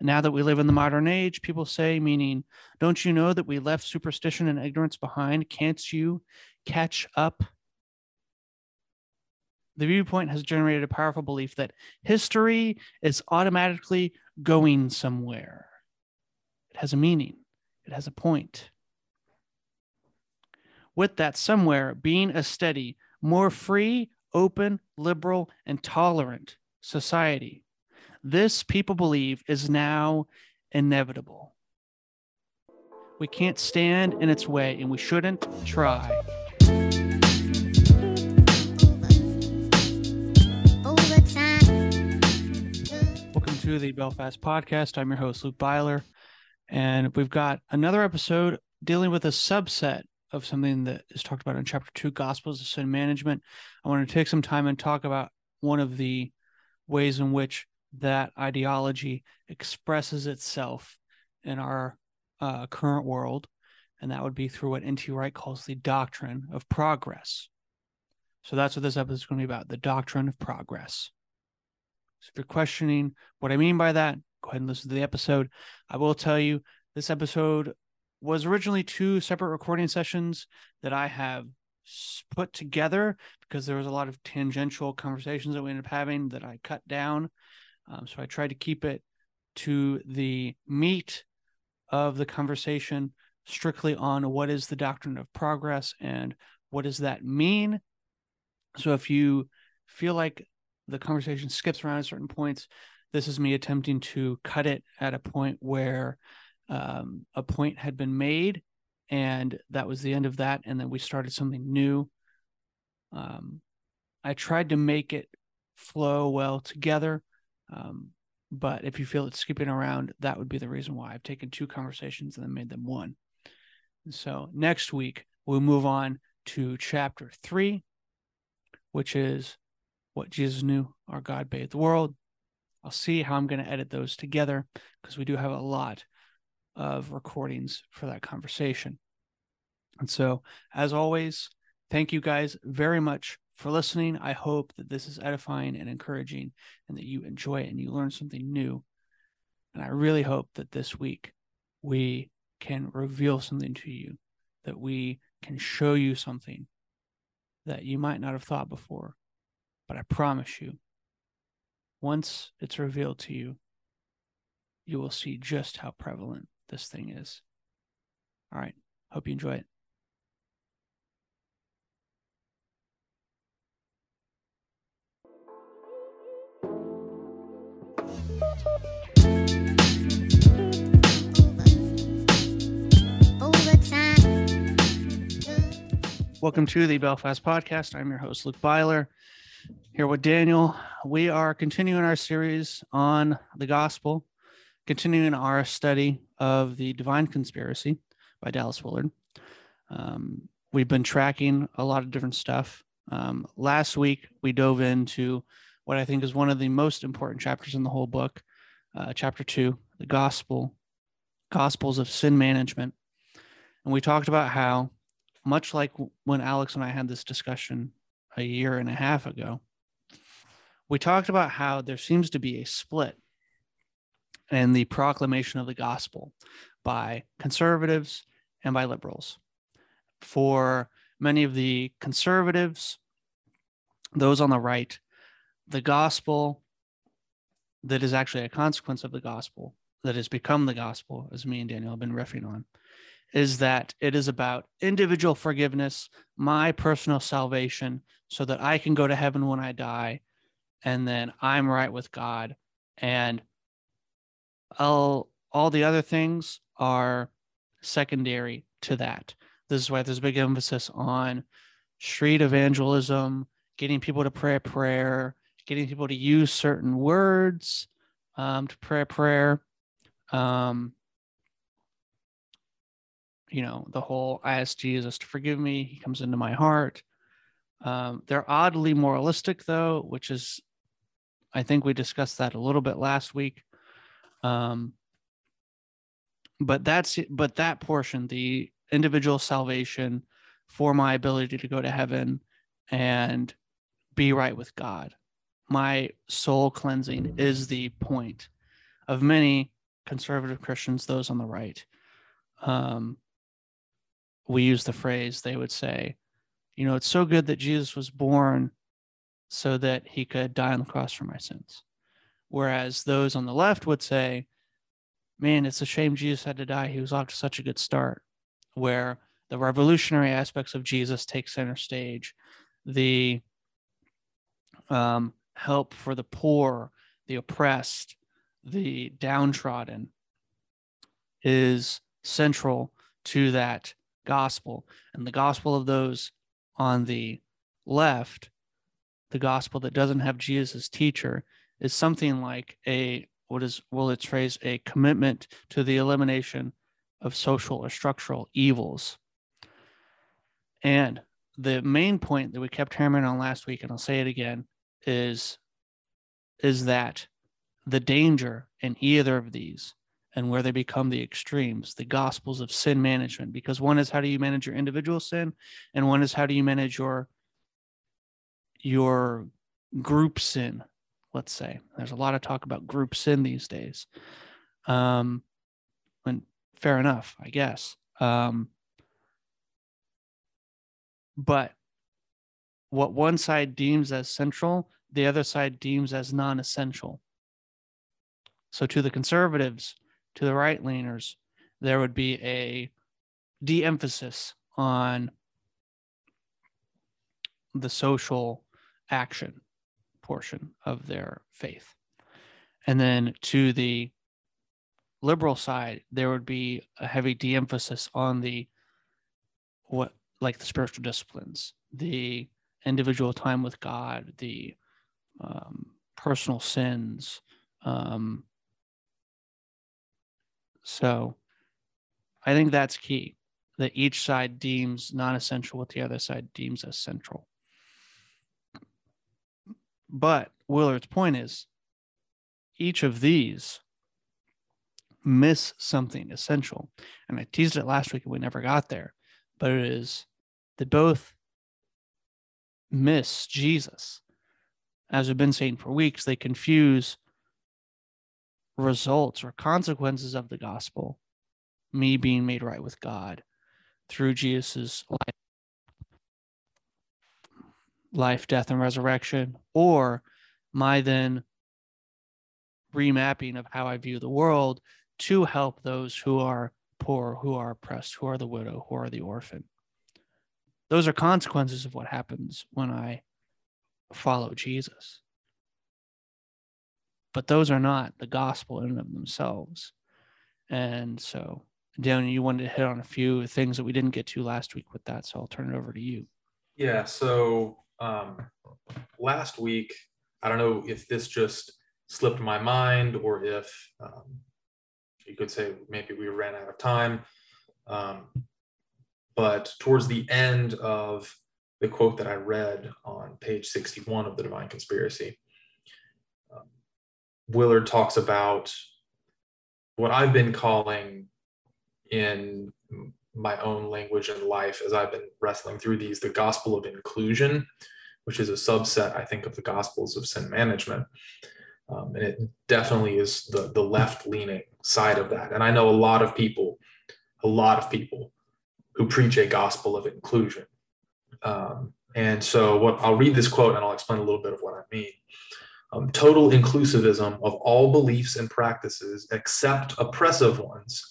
Now that we live in the modern age, people say, meaning, don't you know that we left superstition and ignorance behind? Can't you catch up? The viewpoint has generated a powerful belief that history is automatically going somewhere. It has a meaning, it has a point. With that somewhere being a steady, more free, open, liberal, and tolerant society. This, people believe, is now inevitable. We can't stand in its way, and we shouldn't try. Welcome to the Belfast Podcast. I'm your host, Luke Byler, and we've got another episode dealing with a subset of something that is talked about in chapter two, Gospels of Sin Management. I want to take some time and talk about one of the ways in which that ideology expresses itself in our uh, current world, and that would be through what N.T. Wright calls the doctrine of progress. So that's what this episode is going to be about the doctrine of progress. So if you're questioning what I mean by that, go ahead and listen to the episode. I will tell you this episode was originally two separate recording sessions that I have put together because there was a lot of tangential conversations that we ended up having that I cut down. Um, so I tried to keep it to the meat of the conversation strictly on what is the doctrine of progress and what does that mean. So if you feel like the conversation skips around at certain points, this is me attempting to cut it at a point where um, a point had been made and that was the end of that and then we started something new um, i tried to make it flow well together um, but if you feel it's skipping around, that would be the reason why I've taken two conversations and then made them one. And so next week, we'll move on to chapter three, which is what Jesus knew our God bathed the world. I'll see how I'm going to edit those together because we do have a lot of recordings for that conversation. And so, as always, thank you guys very much for listening. I hope that this is edifying and encouraging and that you enjoy it and you learn something new. And I really hope that this week we can reveal something to you, that we can show you something that you might not have thought before. But I promise you, once it's revealed to you, you will see just how prevalent this thing is. All right. Hope you enjoy it. Welcome to the Belfast Podcast. I'm your host, Luke Byler, here with Daniel. We are continuing our series on the gospel, continuing our study of the Divine Conspiracy by Dallas Willard. Um, we've been tracking a lot of different stuff. Um, last week, we dove into what I think is one of the most important chapters in the whole book, uh, chapter two, the gospel, gospels of sin management. And we talked about how much like when Alex and I had this discussion a year and a half ago, we talked about how there seems to be a split in the proclamation of the gospel by conservatives and by liberals. For many of the conservatives, those on the right, the gospel that is actually a consequence of the gospel, that has become the gospel, as me and Daniel have been riffing on, is that it is about individual forgiveness, my personal salvation, so that I can go to heaven when I die, and then I'm right with God. And all all the other things are secondary to that. This is why there's a big emphasis on street evangelism, getting people to pray a prayer, getting people to use certain words um, to pray prayer. Um, you know, the whole I ask Jesus to forgive me, he comes into my heart. Um, they're oddly moralistic, though, which is, I think we discussed that a little bit last week. Um, but that's but that portion, the individual salvation for my ability to go to heaven and be right with God, my soul cleansing is the point of many conservative Christians, those on the right, um, we use the phrase, they would say, you know, it's so good that Jesus was born so that he could die on the cross for my sins. Whereas those on the left would say, man, it's a shame Jesus had to die. He was off to such a good start, where the revolutionary aspects of Jesus take center stage, the um, help for the poor, the oppressed, the downtrodden is central to that gospel. And the gospel of those on the left, the gospel that doesn't have Jesus as teacher, is something like a what is well its phrase a commitment to the elimination of social or structural evils. And the main point that we kept hammering on last week, and I'll say it again, is is that the danger in either of these and where they become the extremes, the gospels of sin management, because one is how do you manage your individual sin, and one is how do you manage your your group sin. Let's say there's a lot of talk about group sin these days. Um, and fair enough, I guess. Um, but what one side deems as central, the other side deems as non essential. So, to the conservatives, to the right leaners, there would be a de emphasis on the social action portion of their faith. And then to the liberal side, there would be a heavy de emphasis on the what like the spiritual disciplines, the individual time with God, the um, personal sins. Um, so I think that's key that each side deems non essential what the other side deems as central. But Willard's point is each of these miss something essential. And I teased it last week and we never got there, but it is that both miss Jesus. As we've been saying for weeks, they confuse results or consequences of the gospel, me being made right with God through Jesus' life, life, death, and resurrection, or my then remapping of how I view the world to help those who are poor, who are oppressed, who are the widow, who are the orphan. Those are consequences of what happens when I follow Jesus. But those are not the gospel in and of themselves. And so, Daniel, you wanted to hit on a few things that we didn't get to last week with that. So I'll turn it over to you. Yeah. So um, last week, I don't know if this just slipped my mind or if um, you could say maybe we ran out of time. Um, but towards the end of the quote that I read on page 61 of the Divine Conspiracy, um, Willard talks about what I've been calling in my own language and life as I've been wrestling through these the gospel of inclusion, which is a subset, I think, of the gospels of sin management. Um, and it definitely is the, the left leaning side of that. And I know a lot of people, a lot of people who preach a gospel of inclusion. Um, and so, what I'll read this quote and I'll explain a little bit of what I mean. Um, total inclusivism of all beliefs and practices except oppressive ones,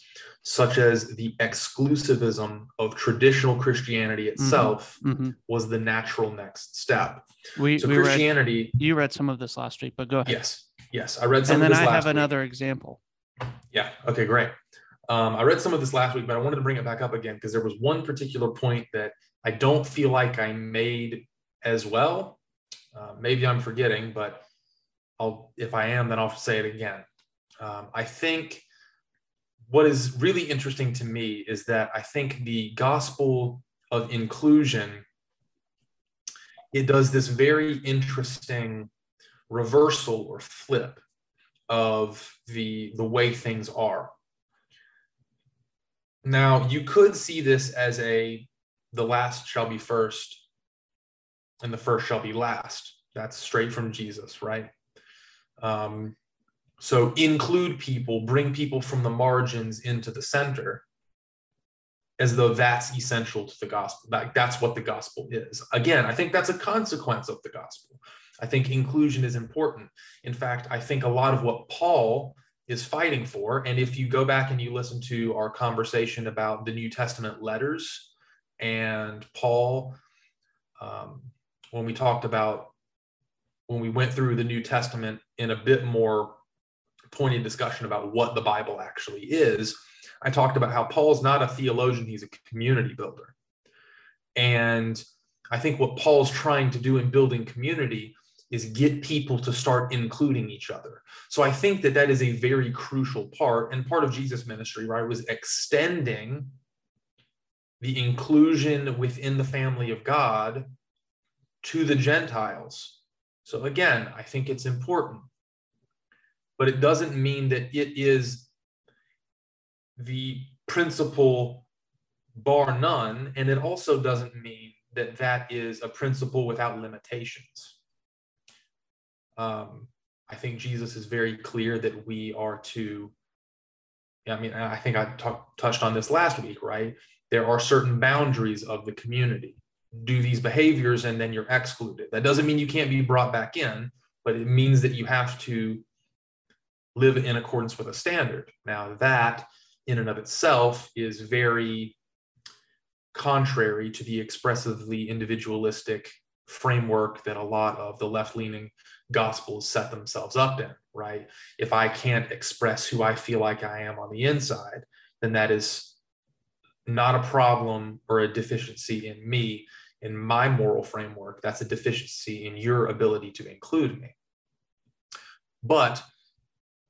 such as the exclusivism of traditional Christianity mm-hmm. itself, mm-hmm. Mm-hmm. was the natural next step. We, so we Christianity. Read, you read some of this last week, but go ahead. Yes, yes, I read some. And then I have another example. Yeah. Okay. Great. Um, I read some of this last week, but I wanted to bring it back up again because there was one particular point that I don't feel like I made as well. Uh, maybe I'm forgetting, but I'll if I am, then I'll say it again. Um, I think what is really interesting to me is that I think the gospel of inclusion it does this very interesting reversal or flip of the the way things are now, you could see this as a the last shall be first and the first shall be last. That's straight from Jesus, right? Um, so include people, bring people from the margins into the center as though that's essential to the gospel. That, that's what the gospel is. Again, I think that's a consequence of the gospel. I think inclusion is important. In fact, I think a lot of what Paul is fighting for, and if you go back and you listen to our conversation about the New Testament letters and Paul, um, when we talked about when we went through the New Testament in a bit more pointed discussion about what the Bible actually is, I talked about how Paul's not a theologian, he's a community builder. And I think what Paul's trying to do in building community is get people to start including each other. So I think that that is a very crucial part and part of Jesus' ministry, right? Was extending the inclusion within the family of God to the Gentiles. So again, I think it's important, but it doesn't mean that it is the principle bar none. And it also doesn't mean that that is a principle without limitations. Um, I think Jesus is very clear that we are to, I mean, I think I talk, touched on this last week, right? There are certain boundaries of the community. Do these behaviors and then you're excluded. That doesn't mean you can't be brought back in, but it means that you have to live in accordance with a standard. Now, that in and of itself is very contrary to the expressively individualistic framework that a lot of the left leaning gospels set themselves up in, right? If I can't express who I feel like I am on the inside, then that is not a problem or a deficiency in me, in my moral framework. That's a deficiency in your ability to include me. But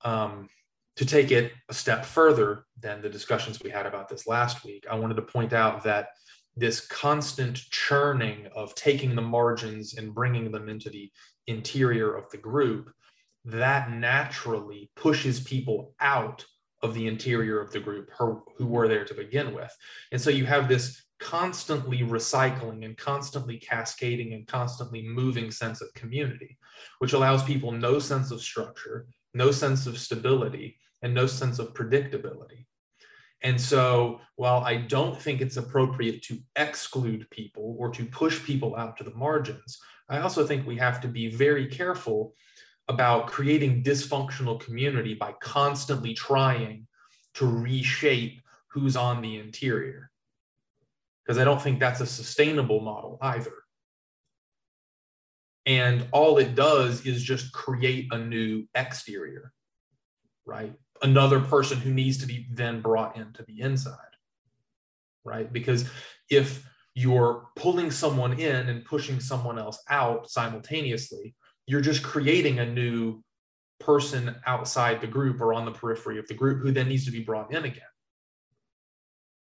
um, to take it a step further than the discussions we had about this last week, I wanted to point out that this constant churning of taking the margins and bringing them into the interior of the group, that naturally pushes people out of the interior of the group who were there to begin with. And so you have this constantly recycling and constantly cascading and constantly moving sense of community, which allows people no sense of structure, no sense of stability, and no sense of predictability. And so, while I don't think it's appropriate to exclude people or to push people out to the margins, I also think we have to be very careful about creating dysfunctional community by constantly trying to reshape who's on the interior. Because I don't think that's a sustainable model either. And all it does is just create a new exterior, right? Another person who needs to be then brought into the inside right? Because if you're pulling someone in and pushing someone else out simultaneously you're just creating a new person outside the group or on the periphery of the group who then needs to be brought in again.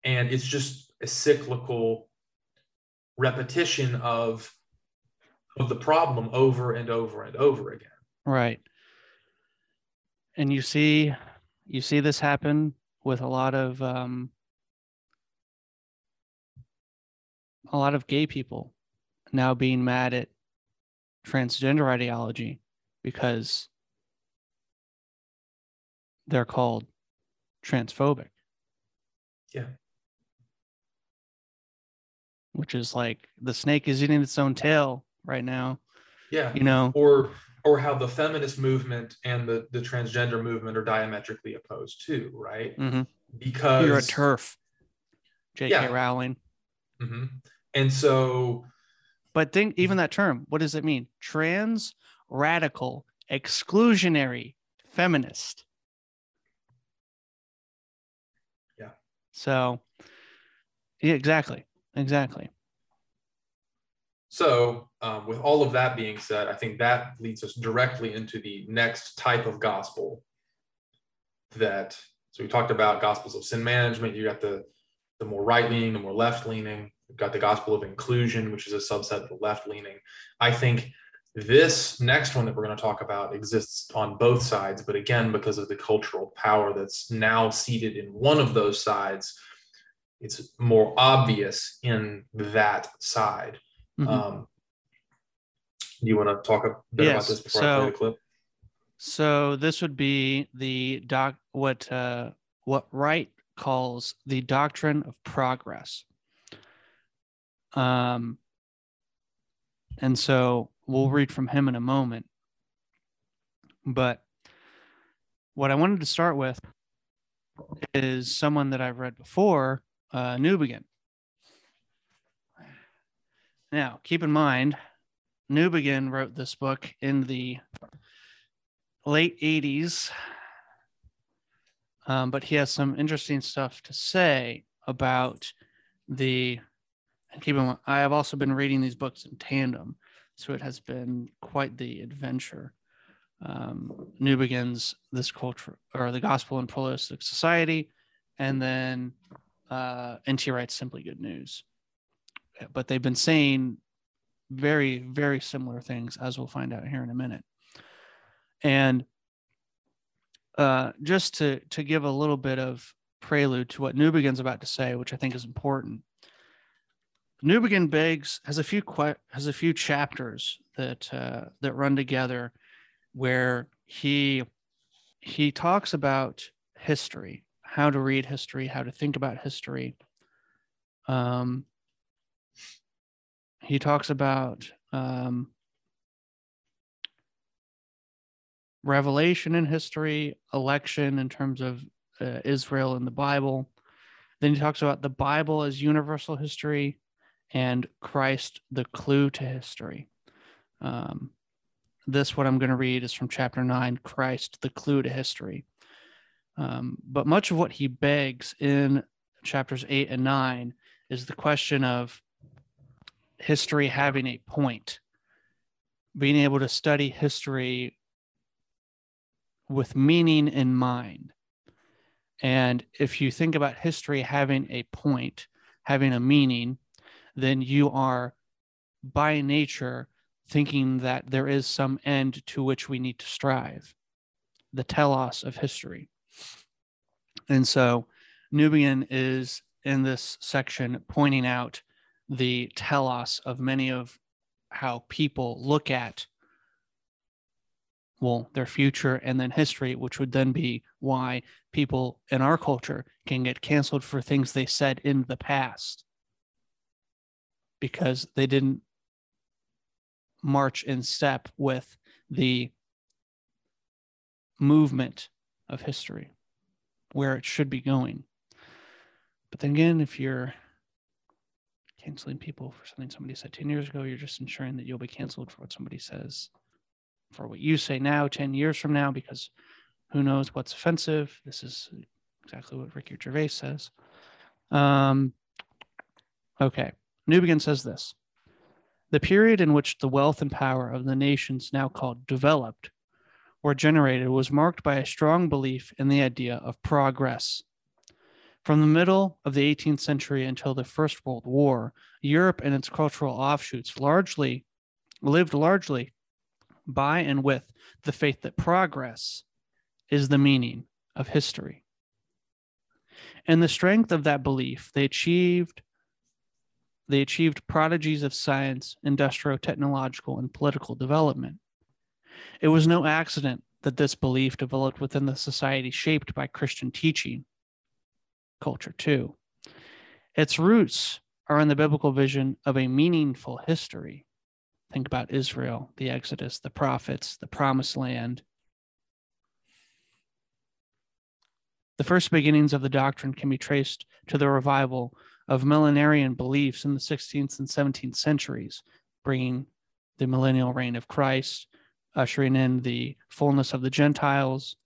And it's just a cyclical repetition of of the problem over and over and over again. Right. And you see you see this happen with a lot of um, a lot of gay people now being mad at transgender ideology because they're called transphobic. Yeah. Which is like the snake is eating its own tail right now. Yeah. You know, or or how the feminist movement and the, the transgender movement are diametrically opposed too, right? Mm-hmm. Because you're a TERF, J.K. Yeah. Rowling. Mm-hmm. And so, but think even that term, what does it mean? Trans, radical, exclusionary, feminist. Yeah. So, yeah, exactly, exactly. So, um, with all of that being said, I think that leads us directly into the next type of gospel that. So we talked about gospels of sin management. You got the the more right leaning, the more left leaning. You've got the gospel of inclusion, which is a subset of the left leaning. I think this next one that we're going to talk about exists on both sides, but again, because of the cultural power that's now seated in one of those sides, it's more obvious in that side. Mm-hmm. Um, do you want to talk a bit yes. about this before so, I play the clip? So this would be the doc what uh, what Wright calls the doctrine of progress. Um, and so we'll read from him in a moment. But what I wanted to start with is someone that I've read before, uh, Newbigin. Now, keep in mind, Newbigin wrote this book in the late 80s, um, but he has some interesting stuff to say about the. And keep in mind, I have also been reading these books in tandem, so it has been quite the adventure. Um, Newbigin's this culture or the Gospel and Pluralistic Society, and then uh, N.T. Wright's Simply Good News. But they've been saying very, very similar things, as we'll find out here in a minute. And uh, just to to give a little bit of prelude to what Newbigin's about to say, which I think is important. Newbigin begs has a few has a few chapters that uh, that run together, where he he talks about history, how to read history, how to think about history. Um, he talks about um, revelation in history, election in terms of uh, Israel in the Bible. Then he talks about the Bible as universal history and Christ, the clue to history. Um, this, what I'm going to read, is from chapter nine Christ, the clue to history. Um, but much of what he begs in chapters eight and nine is the question of history having a point, being able to study history with meaning in mind. And if you think about history having a point, having a meaning, then you are by nature thinking that there is some end to which we need to strive, the telos of history. And so Newbigin is in this section pointing out the telos of many of how people look at well their future and then history which would then be why people in our culture can get canceled for things they said in the past because they didn't march in step with the movement of history where it should be going. But then again if you're canceling people for something somebody said 10 years ago. You're just ensuring that you'll be canceled for what somebody says, for what you say now, 10 years from now, because who knows what's offensive. This is exactly what Ricky Gervais says. Um, okay. Newbigin says this The period in which the wealth and power of the nations now called developed or generated was marked by a strong belief in the idea of progress from the middle of the 18th century until the First World War, Europe and its cultural offshoots largely lived largely by and with the faith that progress is the meaning of history. And the strength of that belief, they achieved they achieved prodigies of science, industrial, technological, and political development. It was no accident that this belief developed within the society shaped by Christian teaching culture too. Its roots are in the biblical vision of a meaningful history. Think about Israel, the Exodus, the prophets, the promised land. The first beginnings of the doctrine can be traced to the revival of millenarian beliefs in the 16th and 17th centuries, bringing the millennial reign of Christ, ushering in the fullness of the Gentiles,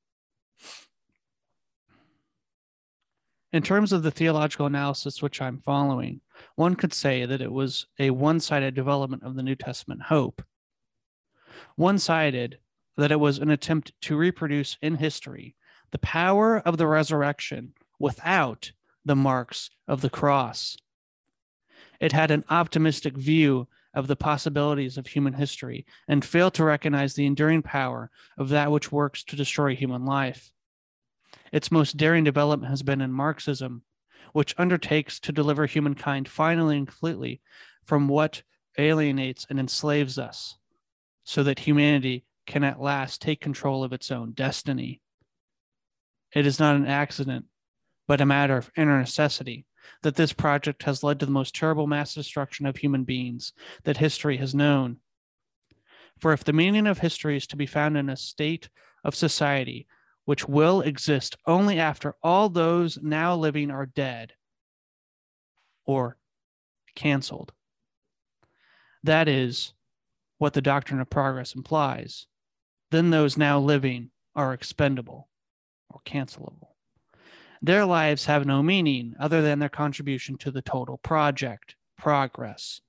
In terms of the theological analysis which I'm following, one could say that it was a one sided development of the New Testament hope. One sided that it was an attempt to reproduce in history the power of the resurrection without the marks of the cross. It had an optimistic view of the possibilities of human history and failed to recognize the enduring power of that which works to destroy human life. Its most daring development has been in Marxism, which undertakes to deliver humankind finally and completely from what alienates and enslaves us, so that humanity can at last take control of its own destiny. It is not an accident, but a matter of inner necessity that this project has led to the most terrible mass destruction of human beings that history has known. For if the meaning of history is to be found in a state of society which will exist only after all those now living are dead or canceled, that is what the doctrine of progress implies, then those now living are expendable or cancelable. Their lives have no meaning other than their contribution to the total project, progress.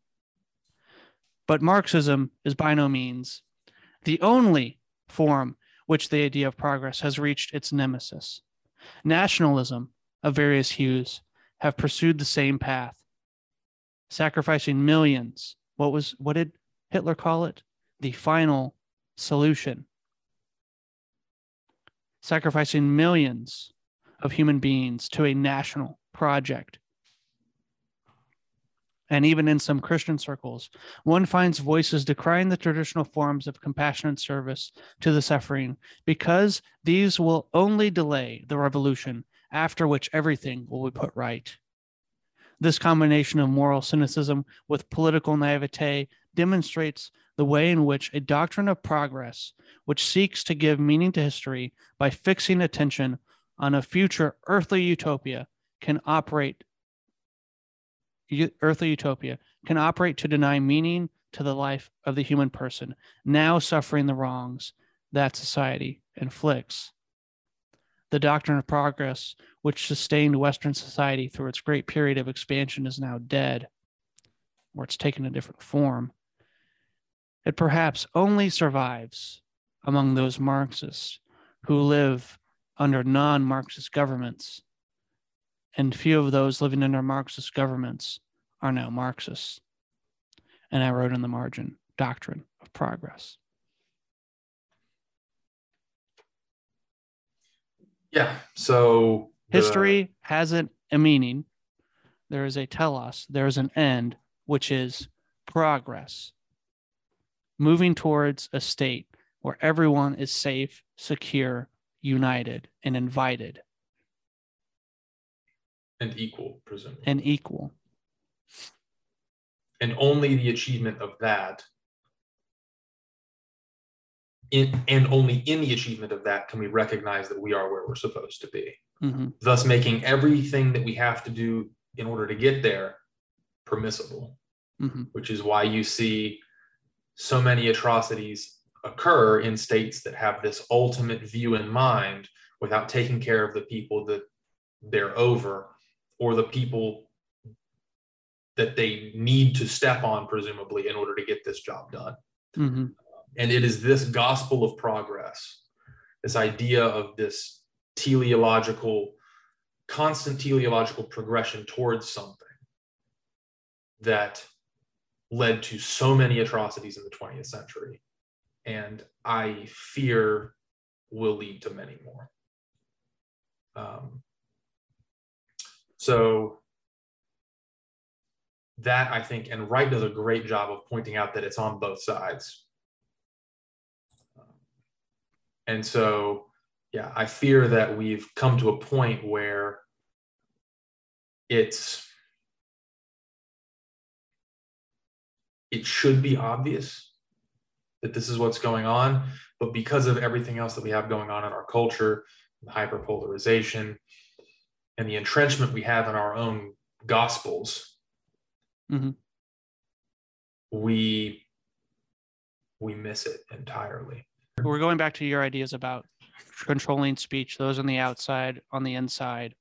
But Marxism is by no means the only form which the idea of progress has reached its nemesis. Nationalism of various hues have pursued the same path, sacrificing millions. What was what did Hitler call it? The final solution. Sacrificing millions of human beings to a national project. And even in some Christian circles, one finds voices decrying the traditional forms of compassion and service to the suffering because these will only delay the revolution after which everything will be put right. This combination of moral cynicism with political naivete demonstrates the way in which a doctrine of progress, which seeks to give meaning to history by fixing attention on a future earthly utopia can operate earthly utopia can operate to deny meaning to the life of the human person now suffering the wrongs that society inflicts. The doctrine of progress which sustained western society through its great period of expansion is now dead or it's taken a different form. It perhaps only survives among those marxists who live under non Marxist governments, and few of those living under Marxist governments are now Marxists. And I wrote in the margin doctrine of progress. Yeah. So the... history hasn't a meaning. There is a telos, there is an end, which is progress. Moving towards a state where everyone is safe, secure, united and invited and equal presumably and equal and only the achievement of that in, and only in the achievement of that can we recognize that we are where we're supposed to be mm-hmm. thus making everything that we have to do in order to get there permissible mm-hmm. which is why you see so many atrocities occur in states that have this ultimate view in mind without taking care of the people that they're over or the people that they need to step on, presumably, in order to get this job done. Mm-hmm. And it is this gospel of progress, this idea of this teleological, constant teleological progression towards something that led to so many atrocities in the 20th century and I fear will lead to many more. Um, so that I think, and Wright does a great job of pointing out that it's on both sides. And so, yeah, I fear that we've come to a point where it's it should be obvious that this is what's going on. But because of everything else that we have going on in our culture, the hyperpolarization, and the entrenchment we have in our own gospels, mm-hmm. we we miss it entirely. We're going back to your ideas about controlling speech, those on the outside, on the inside.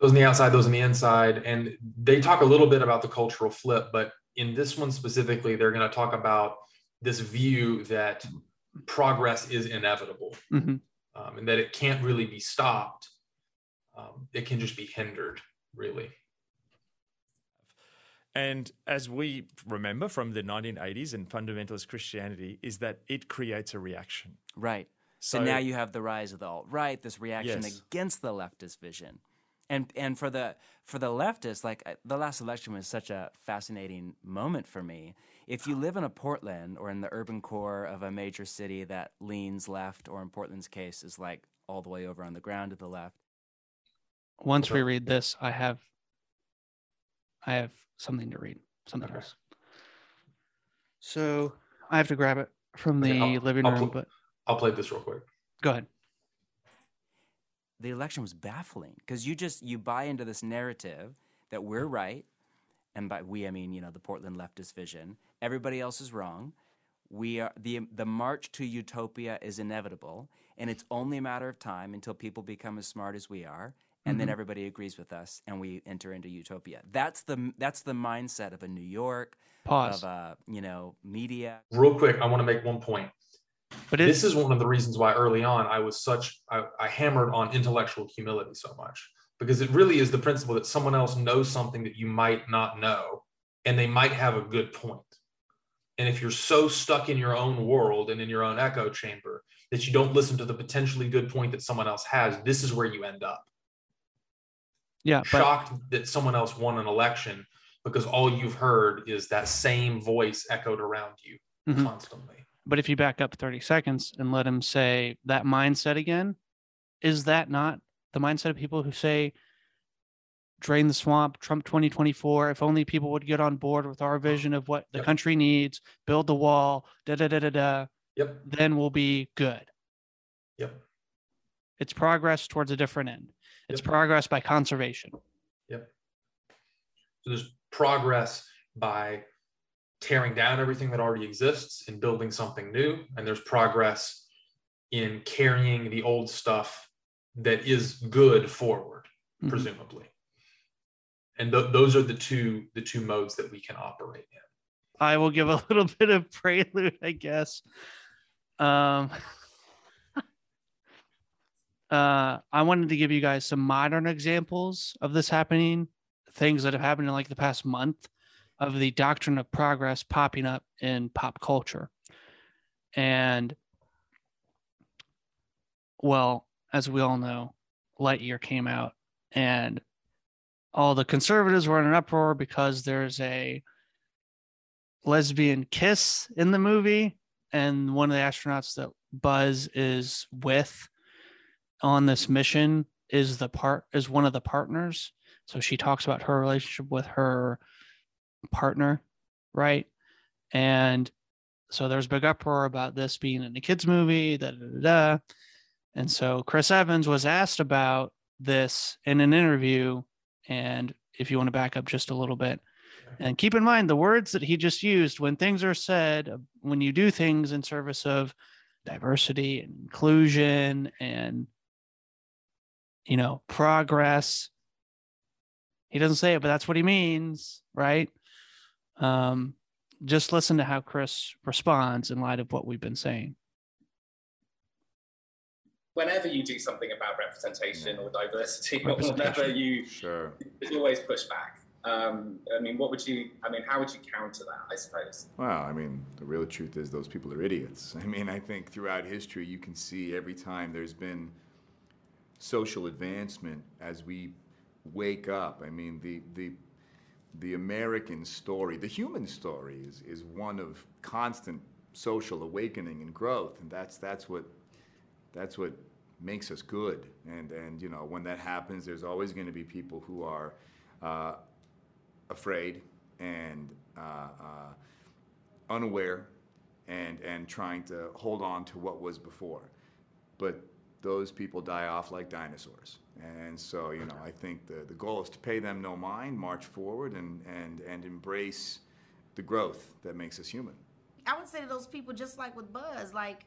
Those on the outside, those on the inside. And they talk a little bit about the cultural flip, but in this one specifically, they're going to talk about this view that progress is inevitable mm-hmm. um, and that it can't really be stopped. Um, it can just be hindered, really. And as we remember from the 1980s and fundamentalist Christianity, is that it creates a reaction. Right. So, so now you have the rise of the alt right, this reaction yes. against the leftist vision. And and for the for the leftists, like the last election was such a fascinating moment for me if you live in a Portland or in the urban core of a major city that leans left, or in Portland's case, is like all the way over on the ground to the left. Once we read this, I have I have something to read. Something Okay. else. So I have to grab it from the Okay, I'll- living I'll room, pl- but I'll play this real quick. go ahead. the election was baffling because you just you buy into this narrative that we're right and by we i mean you know the portland leftist vision everybody else is wrong we are the the march to utopia is inevitable and it's only a matter of time until people become as smart as we are and then Mhm. everybody agrees with us and we enter into utopia that's the that's the mindset of a new york Pause. of a you know media Real quick, I want to make one point. But this is one of the reasons why early on I was such I, I hammered on intellectual humility so much because it really is the principle that someone else knows something that you might not know and they might have a good point. And if you're so stuck in your own world and in your own echo chamber that you don't listen to the potentially good point that someone else has, this is where you end up. Yeah, but Shocked that someone else won an election because all you've heard is that same voice echoed around you Mhm. constantly. but if you back up 30 seconds and let him say that mindset again, is that not the mindset of people who say drain the swamp, Trump 2024, if only people would get on board with our vision of what the Yep. country needs, build the wall, da da da da da, Yep. then we'll be good. Yep. It's progress towards a different end. It's Yep. progress by conservation. Yep. So there's progress by tearing down everything that already exists and building something new. And there's progress in carrying the old stuff that is good forward, Mhm. presumably. And th- those are the two the two modes that we can operate in. I will give a little bit of prelude, I guess. Um, uh, I wanted to give you guys some modern examples of this happening, things that have happened in like the past month of the doctrine of progress popping up in pop culture. And well, as we all know, Lightyear came out and all the conservatives were in an uproar because there's a lesbian kiss in the movie and one of the astronauts that buzz is with on this mission is the part is one of the partners. So she talks about her relationship with her partner right? And so there's big uproar about this being in a kids movie da, da, da, da. and so chris evans was asked about this in an interview. And if you want to back up just a little bit. And keep in mind the words that he just used when things are said, when you do things in service of diversity and inclusion and, you know, progress. He doesn't say it, but that's what he means, right? Um, just listen to how Chris responds in light of what we've been saying. Whenever you do something about representation or diversity, or whenever you, Sure. there's always pushback. Um, I mean, what would you? I mean, how would you counter that? I suppose. Well, I mean, the real truth is those people are idiots. I mean, I think throughout history, you can see every time there's been social advancement as we wake up. I mean, the the the American story, the human story, is is one of constant social awakening and growth, and that's that's what that's what makes us good. And and you know, when that happens, there's always going to be people who are uh, afraid and uh, uh, unaware and and trying to hold on to what was before. But those people die off like dinosaurs. And so, you know, I think the, the goal is to pay them no mind, march forward, and, and, and embrace the growth that makes us human. I would say to those people, just like with Buzz, like,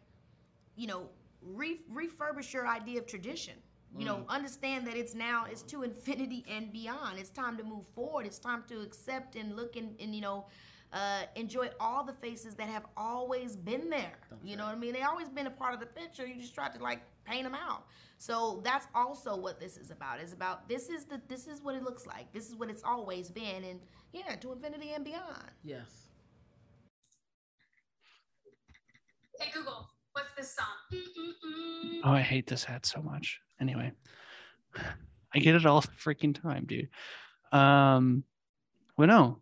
you know, re- refurbish your idea of tradition. You know, mm. understand that it's now it's to infinity and beyond. It's time to move forward. It's time to accept and look and, and you know, uh, enjoy all the faces that have always been there. You know what I mean? They always been a part of the picture. You just try to like paint them out. So that's also what this is about. It's about this is the this is what it looks like. This is what it's always been, and yeah, to infinity and beyond. Yes. Hey Google, what's this song? Mm-mm-mm. Oh, I hate this hat so much. Anyway, I get it all the freaking time, dude. Um, well, no,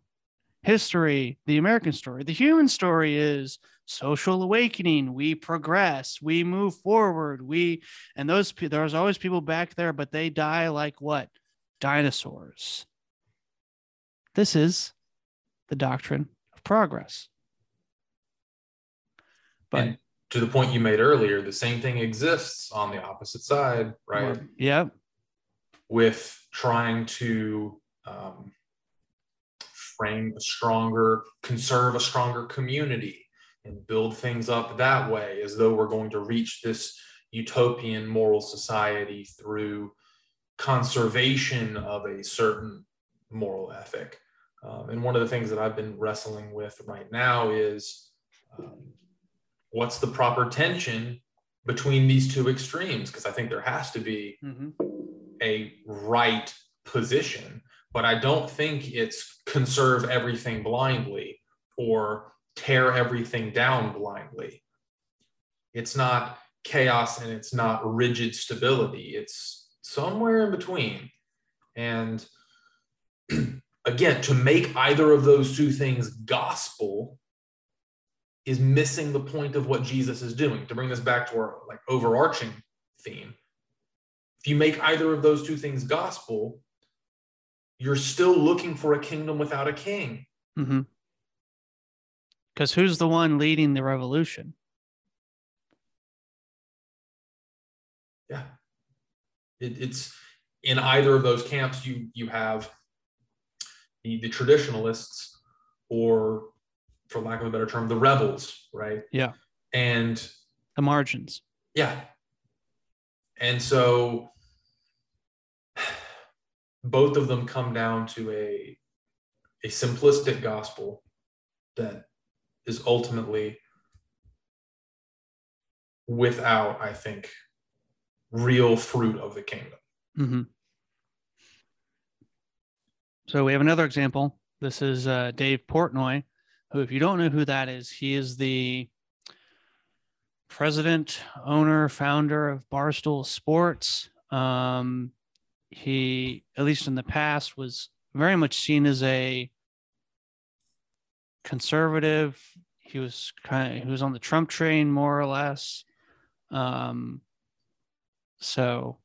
history, the American story. The human story is social awakening. We progress, we move forward. We and those there's always people back there, but they die like what? Dinosaurs. This is the doctrine of progress. But and to the point you made earlier, the same thing exists on the opposite side, right? Yeah. With trying to um, frame a stronger, conserve a stronger community and build things up that way as though we're going to reach this utopian moral society through conservation of a certain moral ethic. Um, and one of the things that I've been wrestling with right now is um, what's the proper tension between these two extremes? Because I think there has to be Mm-hmm. a right position, but I don't think it's conserve everything blindly or tear everything down blindly. It's not chaos and it's not rigid stability. It's somewhere in between. And again, to make either of those two things gospel is missing the point of what Jesus is doing. To bring this back to our like overarching theme, if you make either of those two things gospel, you're still looking for a kingdom without a king. Mm-hmm. Because who's the one leading the revolution? Yeah. It, it's in either of those camps, you you have the, the traditionalists, or for lack of a better term, the rebels, right? Yeah. And The margins. yeah. And so both of them come down to a a simplistic gospel that is ultimately without, I think, real fruit of the kingdom. Mm-hmm. So we have another example. This is uh, Dave Portnoy, who, if you don't know who that is, he is the president, owner, founder of Barstool Sports. Um, he, at least in the past, was very much seen as a conservative. He was kind of he was on the Trump train more or less. Um, so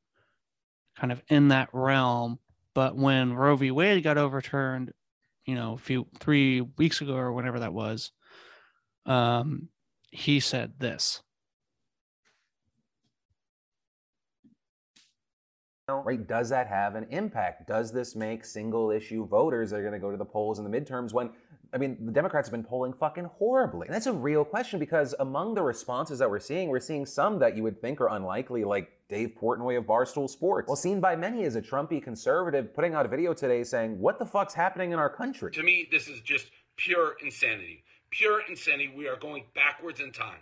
kind of in that realm. But when Roe v. Wade got overturned, you know, a few three weeks ago or whenever that was, um, he said this. Right? Does that have an impact? Does this make single issue voters that are going to go to the polls in the midterms when, I mean, the Democrats have been polling fucking horribly? And that's a real question because among the responses that we're seeing, we're seeing some that you would think are unlikely, like Dave Portnoy of Barstool Sports. Well, seen by many as a Trumpy conservative, putting out a video today saying, What the fuck's happening in our country? To me, this is just pure insanity. Pure insanity. We are going backwards in time.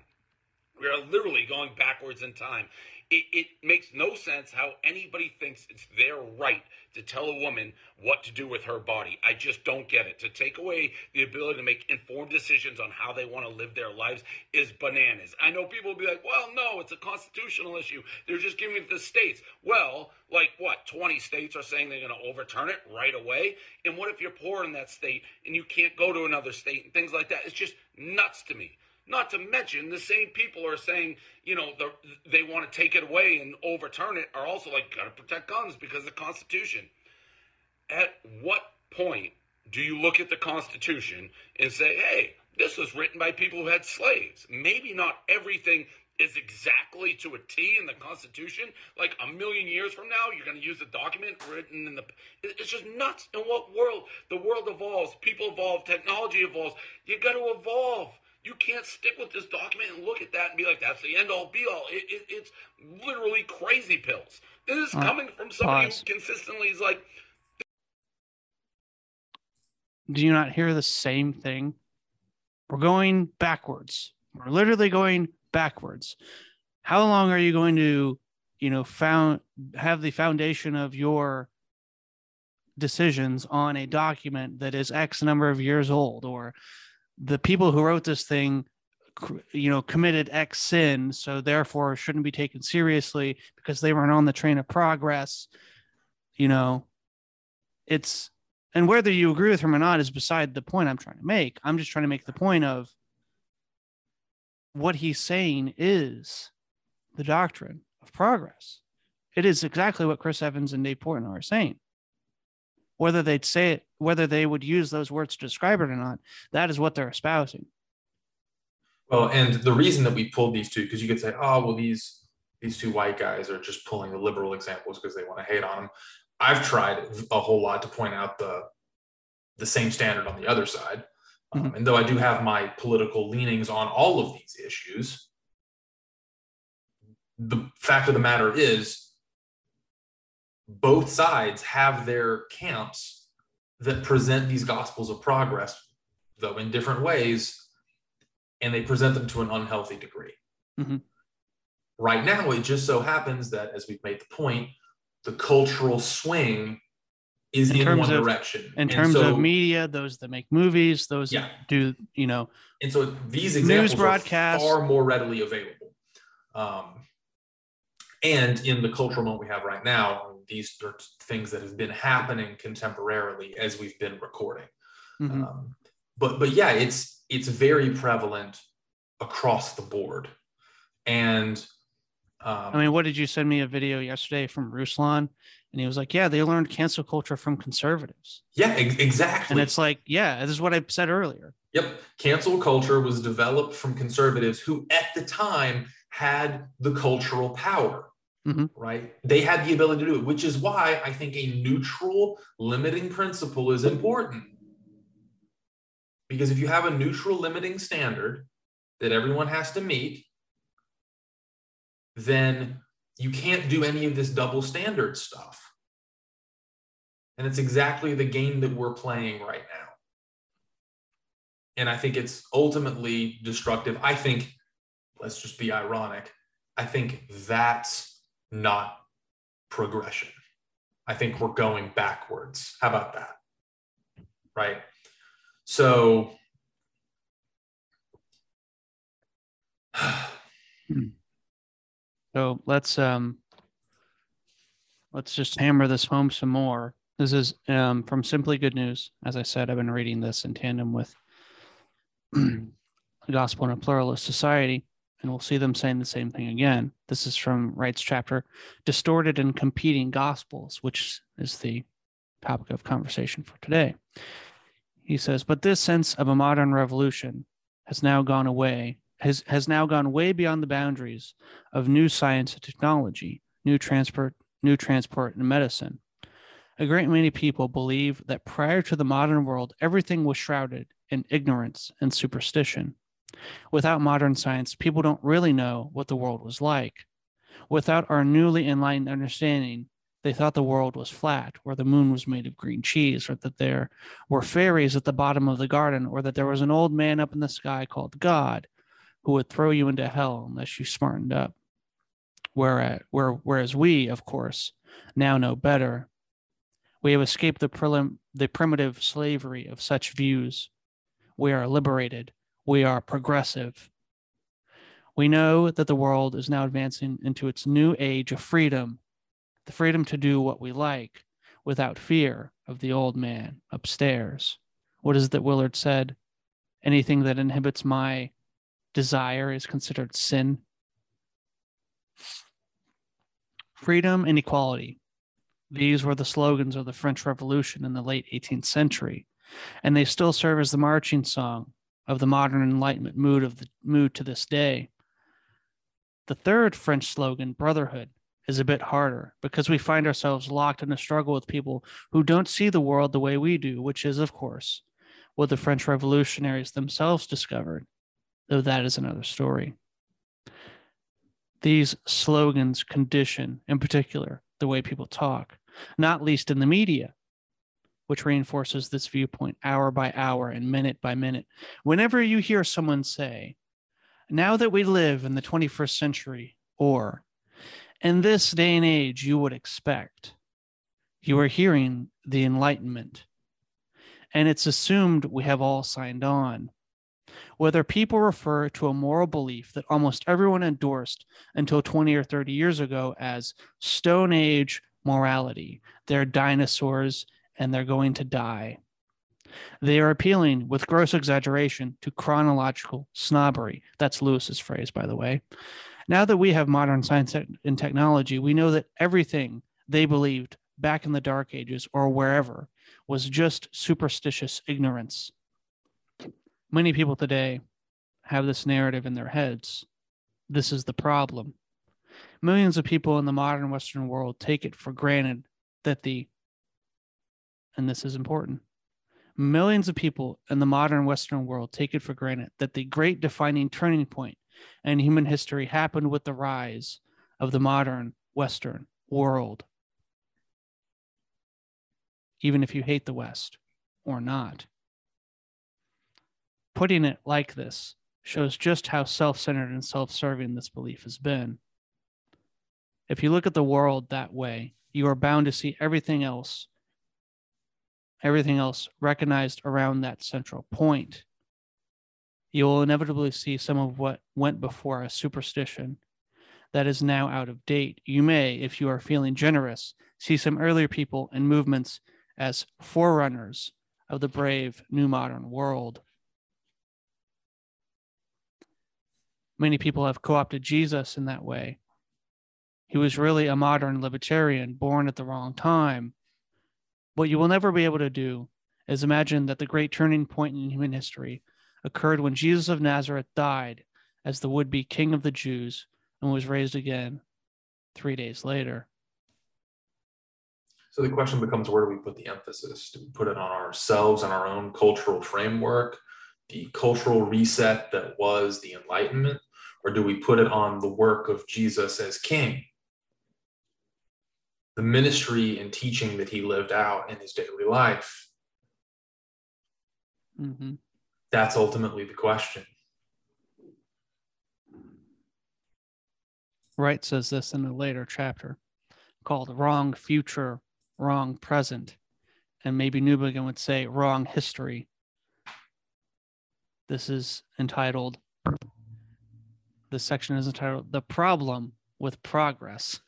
We are literally going backwards in time. It, it makes no sense how anybody thinks it's their right to tell a woman what to do with her body. I just don't get it. To take away the ability to make informed decisions on how they want to live their lives is bananas. I know people will be like, well, no, it's a constitutional issue. They're just giving it to the states. Well, like what? 20 states are saying they're going to overturn it right away. And what if you're poor in that state and you can't go to another state and things like that? It's just nuts to me. Not to mention, the same people are saying, you know, the, they want to take it away and overturn it are also like, got to protect guns because of the Constitution. At what point do you look at the Constitution and say, hey, this was written by people who had slaves? Maybe not everything is exactly to a T in the Constitution. Like a million years from now, you're going to use a document written in the. It's just nuts. In what world? The world evolves, people evolve, technology evolves. You got to evolve. You can't stick with this document and look at that and be like, that's the end all be all. It, it, it's literally crazy pills. This is Uh, coming from somebody pause. who consistently is like, Do you not hear the same thing? We're going backwards. We're literally going backwards. How long are you going to, you know, found have the foundation of your decisions on a document that is X number of years old, or the people who wrote this thing, you know, committed X sin, so therefore shouldn't be taken seriously because they weren't on the train of progress. You know, it's and whether you agree with him or not is beside the point I'm trying to make. I'm just trying to make the point of what he's saying is the doctrine of progress. It is exactly what Chris Evans and Dave Portnoy are saying. Whether they'd say it, whether they would use those words to describe it or not, that is what they're espousing. Well, and the reason that we pulled these two, because you could say, oh, well, these these two white guys are just pulling the liberal examples because they want to hate on them. I've tried a whole lot to point out the the same standard on the other side. Um, Mhm. and though I do have my political leanings on all of these issues, the fact of the matter is both sides have their camps that present these gospels of progress, though in different ways, and they present them to an unhealthy degree. Mhm. Right now, it just so happens that, as we've made the point, the cultural swing is In in, terms one of- direction. In terms so- of media, those that make movies, those Yeah. that do, you know, and so these News examples broadcasts. are more readily available. Um, and in the cultural moment we have right now, these are things that have been happening contemporarily as we've been recording. mhm. Um, but but yeah, it's it's very prevalent across the board. And um, I mean, what did you send me a video yesterday from Ruslan? And he was like, Yeah, they learned cancel culture from conservatives. yeah, ex- exactly. And it's like, Yeah, this is what I said earlier. Yep. Cancel culture was developed from conservatives who, at the time, had the cultural power, Mhm. right? They had the ability to do it, which is why I think a neutral limiting principle is important. Because if you have a neutral limiting standard that everyone has to meet, then you can't do any of this double standard stuff. And it's exactly the game that we're playing right now and I think it's ultimately destructive. I think, let's just be ironic, I think that's not progression. I think we're going backwards. How about that? Right. So, So let's um let's just hammer this home some more. This is um from Simply Good News. As I said, I've been reading this in tandem with the Gospel in a Pluralist Society, and we'll see them saying the same thing again. This is from Wright's chapter, Distorted and Competing Gospels, which is the topic of conversation for today. He says, but this sense of a modern revolution has now gone away, has, has now gone way beyond the boundaries of new science and technology, new transport, new transport and medicine. A great many people believe that prior to the modern world, everything was shrouded in ignorance and superstition. Without modern science, people don't really know what the world was like. Without our newly enlightened understanding, they thought the world was flat, or the moon was made of green cheese, or that there were fairies at the bottom of the garden, or that there was an old man up in the sky called God who would throw you into hell unless you smartened up. Whereas, we, of course, now know better. We have escaped the, prelim, the primitive slavery of such views. We are liberated. We are progressive. We know that the world is now advancing into its new age of freedom, the freedom to do what we like without fear of the old man upstairs. What is it that Willard said? Anything that inhibits my desire is considered sin. Freedom and equality. These were the slogans of the French Revolution in the late 18th century, and they still serve as the marching song of the modern Enlightenment mood of the mood to this day. The third French slogan, brotherhood, is a bit harder because we find ourselves locked in a struggle with people who don't see the world the way we do, which is, of course, what the French revolutionaries themselves discovered, though that is another story. These slogans condition, in particular, the way people talk, not least in the media, which reinforces this viewpoint hour by hour and minute by minute. Whenever you hear someone say, now that we live in the 21st century, or in this day and age, you would expect, you are hearing the Enlightenment. And it's assumed we have all signed on. Whether people refer to a moral belief that almost everyone endorsed until 20 or 30 years ago as Stone Age morality, they're dinosaurs and they're going to die. They are appealing with gross exaggeration to chronological snobbery. That's Lewis's phrase, by the way. Now that we have modern science and technology, we know that everything they believed back in the Dark Ages or wherever was just superstitious ignorance. Many people today have this narrative in their heads. This is the problem. Millions of people in the modern Western world take it for granted that the, and this is important, millions of people in the modern Western world take it for granted that the great defining turning point in human history happened with the rise of the modern Western world. Even if you hate the West or not. Putting it like this shows just how self centered and self serving this belief has been. If you look at the world that way, you are bound to see everything else, everything else recognized around that central point. You will inevitably see some of what went before a superstition that is now out of date. You may, if you are feeling generous, see some earlier people and movements as forerunners of the brave new modern world. Many people have co opted Jesus in that way. He was really a modern libertarian born at the wrong time. What you will never be able to do is imagine that the great turning point in human history occurred when Jesus of Nazareth died as the would be king of the Jews and was raised again three days later. So the question becomes where do we put the emphasis? Do we put it on ourselves and our own cultural framework, the cultural reset that was the Enlightenment, or do we put it on the work of Jesus as king? The ministry and teaching that he lived out in his daily life. Mm-hmm. That's ultimately the question. Wright says this in a later chapter called Wrong Future, Wrong Present. And maybe Newbigin would say Wrong History. This is entitled this section is entitled The Problem with Progress.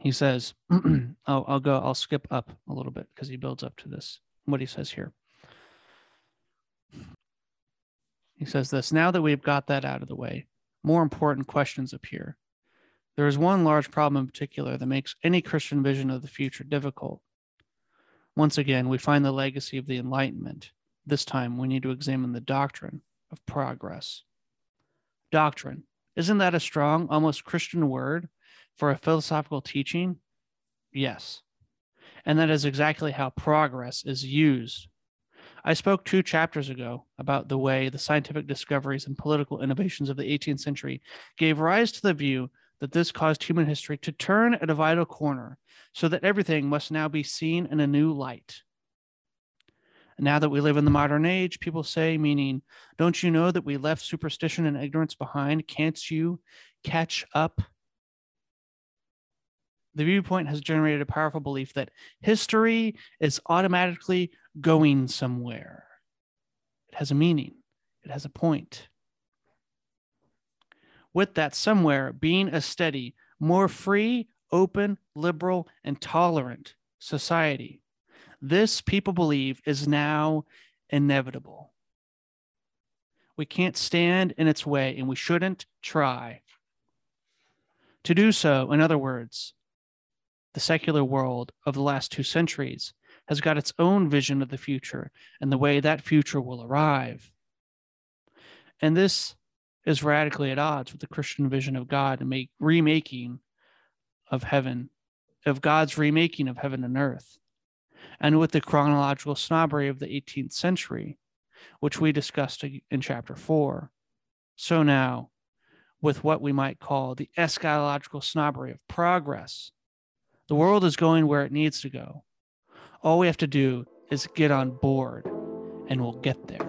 He says, I'll, I'll go, I'll skip up a little bit because he builds up to this, what he says here. He says this now that we've got that out of the way, more important questions appear. There is one large problem in particular that makes any Christian vision of the future difficult. Once again, we find the legacy of the Enlightenment. This time, we need to examine the doctrine of progress. Doctrine. Isn't that a strong, almost Christian word for a philosophical teaching? Yes. And that is exactly how progress is used. I spoke two chapters ago about the way the scientific discoveries and political innovations of the 18th century gave rise to the view that this caused human history to turn at a vital corner so that everything must now be seen in a new light now that we live in the modern age, people say, meaning, don't you know that we left superstition and ignorance behind? Can't you catch up? The viewpoint has generated a powerful belief that history is automatically going somewhere. It has a meaning, it has a point. With that somewhere being a steady, more free, open, liberal, and tolerant society this, people believe, is now inevitable. We can't stand in its way, and we shouldn't try. To do so, in other words, the secular world of the last two centuries has got its own vision of the future and the way that future will arrive. And this is radically at odds with the Christian vision of God and make remaking of heaven, of God's remaking of heaven and earth and with the chronological snobbery of the 18th century, which we discussed in chapter 4. So now, with what we might call the eschatological snobbery of progress, the world is going where it needs to go. All we have to do is get on board, and we'll get there.